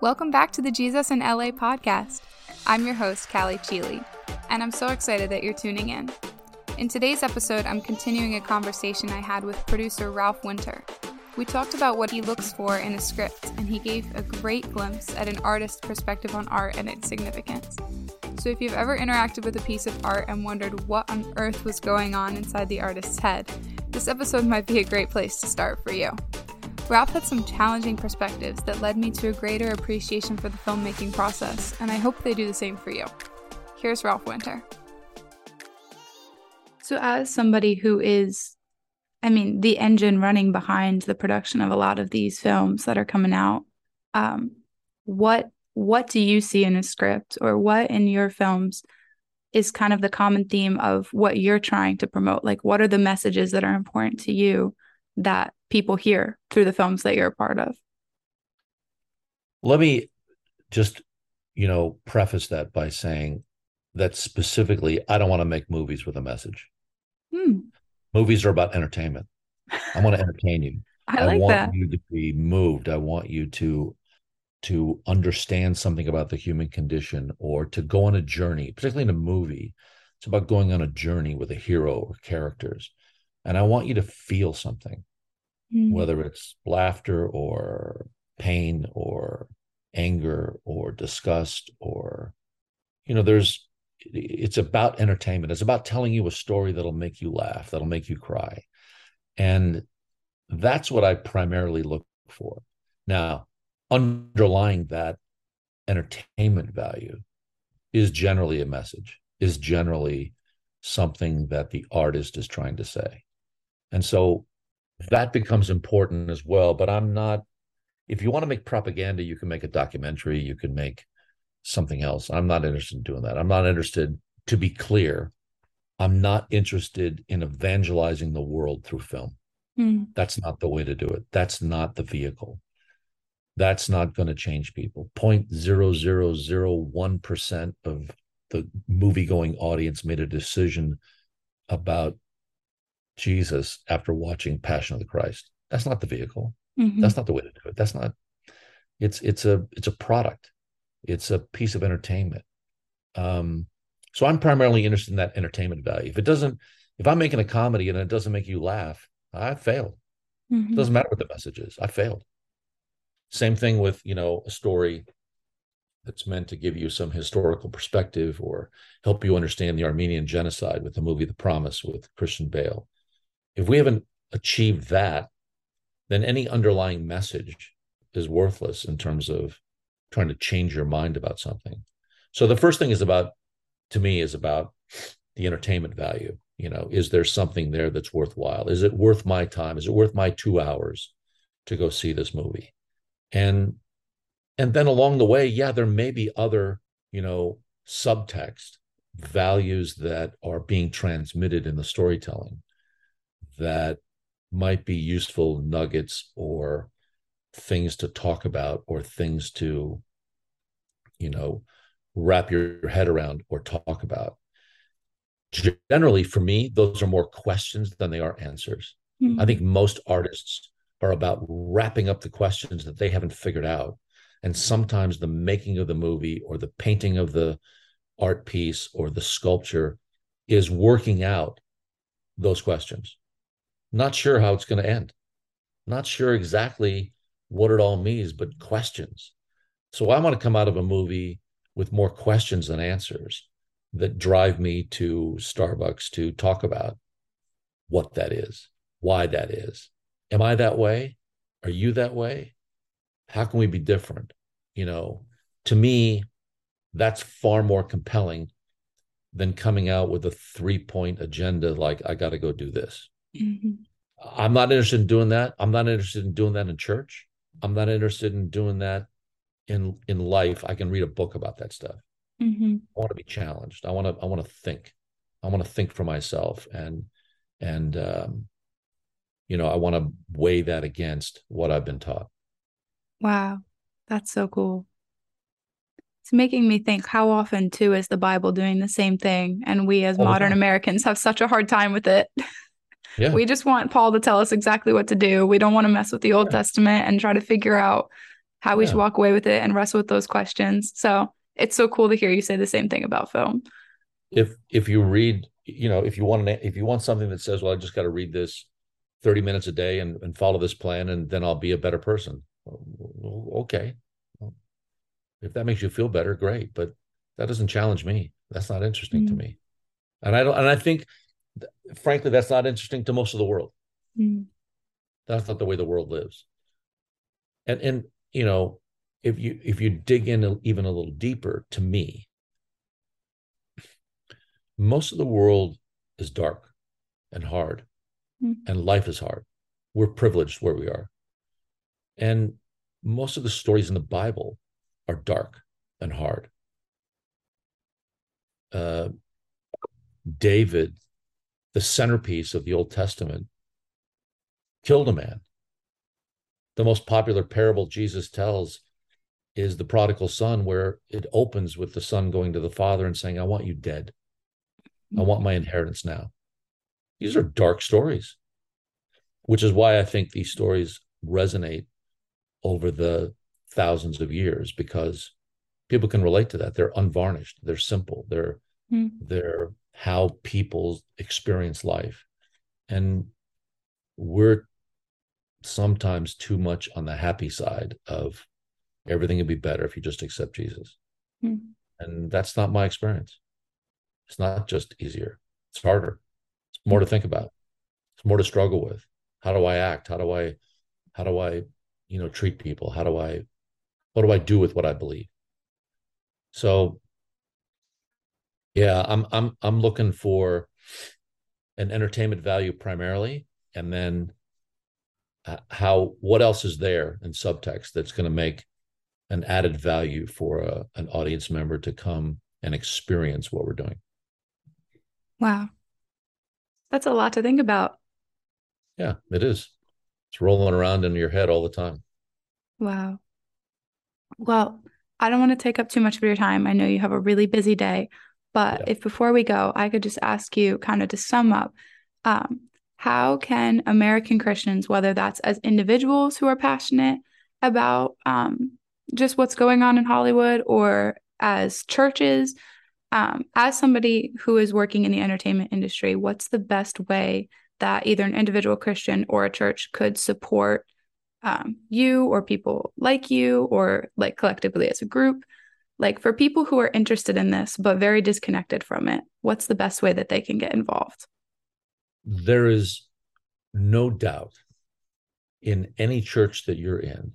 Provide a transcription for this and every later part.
Welcome back to the Jesus in LA podcast. I'm your host, Callie Cheely, and I'm so excited that you're tuning in. In today's episode, I'm continuing a conversation I had with producer Ralph Winter. We talked about what he looks for in a script, and he gave a great glimpse at an artist's perspective on art and its significance. So, if you've ever interacted with a piece of art and wondered what on earth was going on inside the artist's head, this episode might be a great place to start for you. Ralph had some challenging perspectives that led me to a greater appreciation for the filmmaking process, and I hope they do the same for you. Here's Ralph Winter. So, as somebody who is, I mean, the engine running behind the production of a lot of these films that are coming out, um, what what do you see in a script, or what in your films is kind of the common theme of what you're trying to promote? Like, what are the messages that are important to you that people hear through the films that you're a part of. Let me just, you know, preface that by saying that specifically, I don't want to make movies with a message. Hmm. Movies are about entertainment. I want to entertain you. I, like I want that. you to be moved. I want you to to understand something about the human condition or to go on a journey, particularly in a movie. It's about going on a journey with a hero or characters. And I want you to feel something mm. whether it's laughter or pain or anger or disgust or you know there's it's about entertainment. It's about telling you a story that'll make you laugh that'll make you cry. And that's what i primarily look for. Now underlying that entertainment value is generally a message is generally something that the artist is trying to say. And so that becomes important as well. But I'm not, if you want to make propaganda, you can make a documentary, you can make something else. I'm not interested in doing that. I'm not interested, to be clear, I'm not interested in evangelizing the world through film. Mm. That's not the way to do it. That's not the vehicle. That's not going to change people. Point zero zero zero one percent of the movie going audience made a decision about Jesus after watching Passion of the Christ. That's not the vehicle. Mm-hmm. That's not the way to do it. That's not. It's it's a it's a product. It's a piece of entertainment. Um, so I'm primarily interested in that entertainment value. If it doesn't, if I'm making a comedy and it doesn't make you laugh, I failed. Mm-hmm. It doesn't matter what the message is. I failed. Same thing with you know a story that's meant to give you some historical perspective or help you understand the Armenian genocide with the movie The Promise with Christian Bale if we haven't achieved that, then any underlying message is worthless in terms of trying to change your mind about something. So the first thing is about, to me, is about the entertainment value. You know, is there something there that's worthwhile? Is it worth my time? Is it worth my two hours to go see this movie? And and then along the way, yeah, there may be other, you know, subtext values that are being transmitted in the storytelling that might be useful nuggets or things to talk about or things to you know wrap your head around or talk about. Generally for me those are more questions than they are answers. Mm-hmm. i think most artists are about wrapping up the questions that they haven't figured out. And sometimes the making of the movie or the painting of the art piece or the sculpture is working out those questions not sure how it's going to end. Not sure exactly what it all means, but questions. So I want to come out of a movie with more questions than answers that drive me to Starbucks to talk about what that is, why that is. Am I that way? Are you that way? How can we be different? You know, to me, that's far more compelling than coming out with a three point agenda like, I got to go do this. Mm-hmm. I'm not interested in doing that. I'm not interested in doing that in church. I'm not interested in doing that in in life. I can read a book about that stuff. Mm-hmm. I want to be challenged. I want to I want to think. I want to think for myself and and um, you know I want to weigh that against what I've been taught. Wow, that's so cool. It's making me think how often too is the Bible doing the same thing, and we as All modern Americans have such a hard time with it. Yeah. We just want Paul to tell us exactly what to do. We don't want to mess with the Old yeah. Testament and try to figure out how we yeah. should walk away with it and wrestle with those questions. So it's so cool to hear you say the same thing about film. If if you read, you know, if you want an, if you want something that says, well, I just got to read this 30 minutes a day and, and follow this plan and then I'll be a better person. Okay. If that makes you feel better, great. But that doesn't challenge me. That's not interesting mm-hmm. to me. And I don't and I think frankly, that's not interesting to most of the world. Mm-hmm. That's not the way the world lives. And and you know, if you if you dig in even a little deeper, to me, most of the world is dark and hard, mm-hmm. and life is hard. We're privileged where we are, and most of the stories in the Bible are dark and hard. Uh, David, the centerpiece of the Old Testament, killed a man. The most popular parable Jesus tells is the prodigal son, where it opens with the son going to the father and saying, I want you dead. I want my inheritance now. These are dark stories, which is why I think these stories resonate over the thousands of years because people can relate to that. They're unvarnished, they're simple, they're mm. they're how people experience life. And we're sometimes too much on the happy side of everything would be better if you just accept Jesus. Mm. And that's not my experience. It's not just easier, it's harder. It's more to think about. It's more to struggle with. How do I act? How do I how do I, you know, treat people? How do I what do I do with what I believe? So yeah, I'm I'm I'm looking for an entertainment value primarily, and then uh, how what else is there in subtext that's going to make an added value for a, an audience member to come and experience what we're doing. Wow, that's a lot to think about. Yeah, it is. It's rolling around in your head all the time. Wow. Well, I don't want to take up too much of your time. I know you have a really busy day, but yeah. if before we go, I could just ask you kind of to sum up um, how can American Christians, whether that's as individuals who are passionate about um, just what's going on in Hollywood or as churches, um, as somebody who is working in the entertainment industry, what's the best way that either an individual Christian or a church could support um, you or people like you or like collectively as a group like for people who are interested in this but very disconnected from it what's the best way that they can get involved? There is no doubt in any church that you're in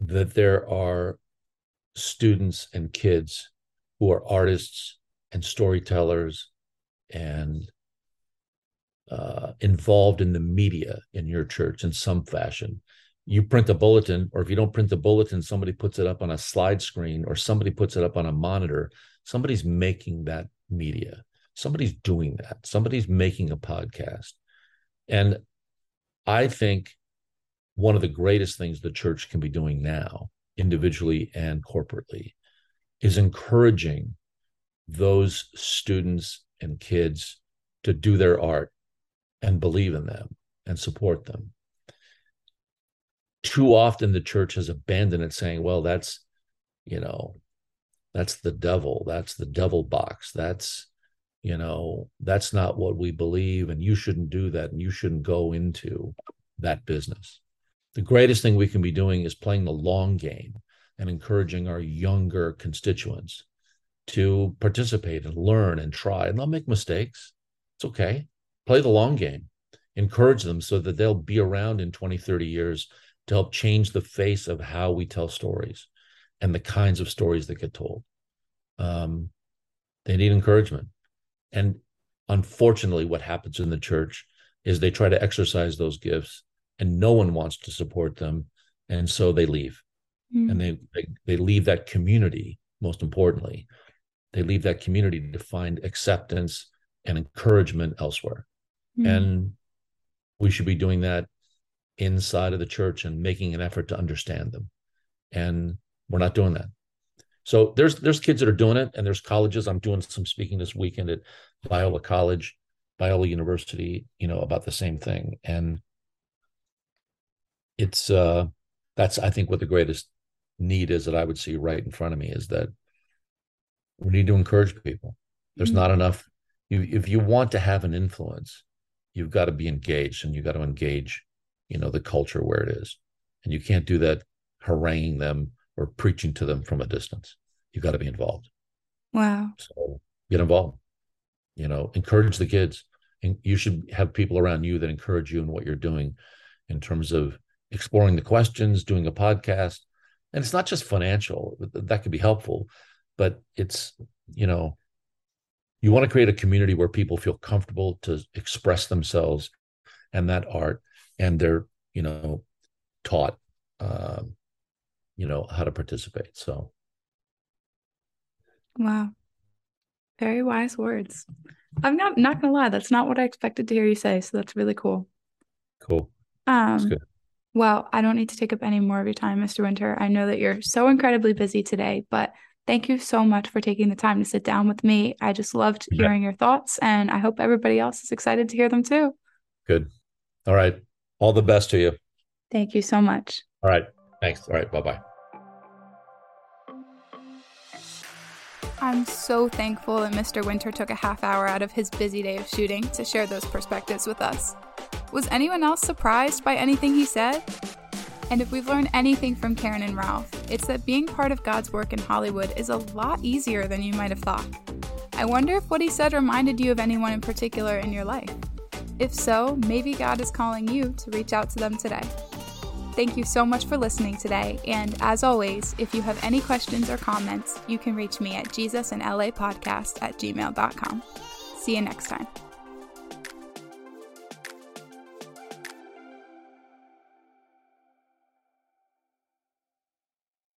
that there are students and kids who are artists and storytellers and uh, involved in the media in your church in some fashion you print a bulletin, or if you don't print the bulletin, somebody puts it up on a slide screen or somebody puts it up on a monitor. Somebody's making that media. Somebody's doing that. Somebody's making a podcast. And I think one of the greatest things the church can be doing now, individually and corporately, is encouraging those students and kids to do their art and believe in them and support them too often the church has abandoned it saying well that's you know that's the devil that's the devil box that's you know that's not what we believe and you shouldn't do that and you shouldn't go into that business. The greatest thing we can be doing is playing the long game and encouraging our younger constituents to participate and learn and try and they'll make mistakes. It's okay. Play the long game. Encourage them so that they'll be around in 20 30 years to help change the face of how we tell stories and the kinds of stories that get told. Um, they need encouragement. And unfortunately, what happens in the church is they try to exercise those gifts and no one wants to support them. And so they leave. Mm. And they, they they leave that community, most importantly. They leave that community to find acceptance and encouragement elsewhere. Mm. And we should be doing that inside of the church and making an effort to understand them. And we're not doing that. So there's there's kids that are doing it, and there's colleges. I'm doing some speaking this weekend at Biola College, Biola University, you know, about the same thing. And it's uh that's I think what the greatest need is that I would see right in front of me is that we need to encourage people. There's mm-hmm. not enough. You, if you want to have an influence, you've got to be engaged and you've got to engage, you know, the culture where it is. And you can't do that haranguing them or preaching to them from a distance. You've got to be involved. Wow. So get involved. You know, encourage the kids. And you should have people around you that encourage you in what you're doing in terms of exploring the questions, doing a podcast. And it's not just financial, that could be helpful, but it's, you know, you want to create a community where people feel comfortable to express themselves and that art and they're, you know, taught, um, you know, how to participate. So, wow. Very wise words. I'm not not gonna lie, that's not what I expected to hear you say. So that's really cool. Cool. Um, well, I don't need to take up any more of your time, Mr. Winter. I know that you're so incredibly busy today, but thank you so much for taking the time to sit down with me. I just loved hearing your thoughts, and I hope everybody else is excited to hear them too. Good. All right. All the best to you. Thank you so much. All right. Thanks. All right. Bye bye. I'm so thankful that Mr. Winter took a half hour out of his busy day of shooting to share those perspectives with us. Was anyone else surprised by anything he said? And if we've learned anything from Karen and Ralph, it's that being part of God's work in Hollywood is a lot easier than you might have thought. I wonder if what he said reminded you of anyone in particular in your life. If so, maybe God is calling you to reach out to them today. Thank you so much for listening today. And as always, if you have any questions or comments, you can reach me at jesusinlapodcast at gmail.com. See you next time.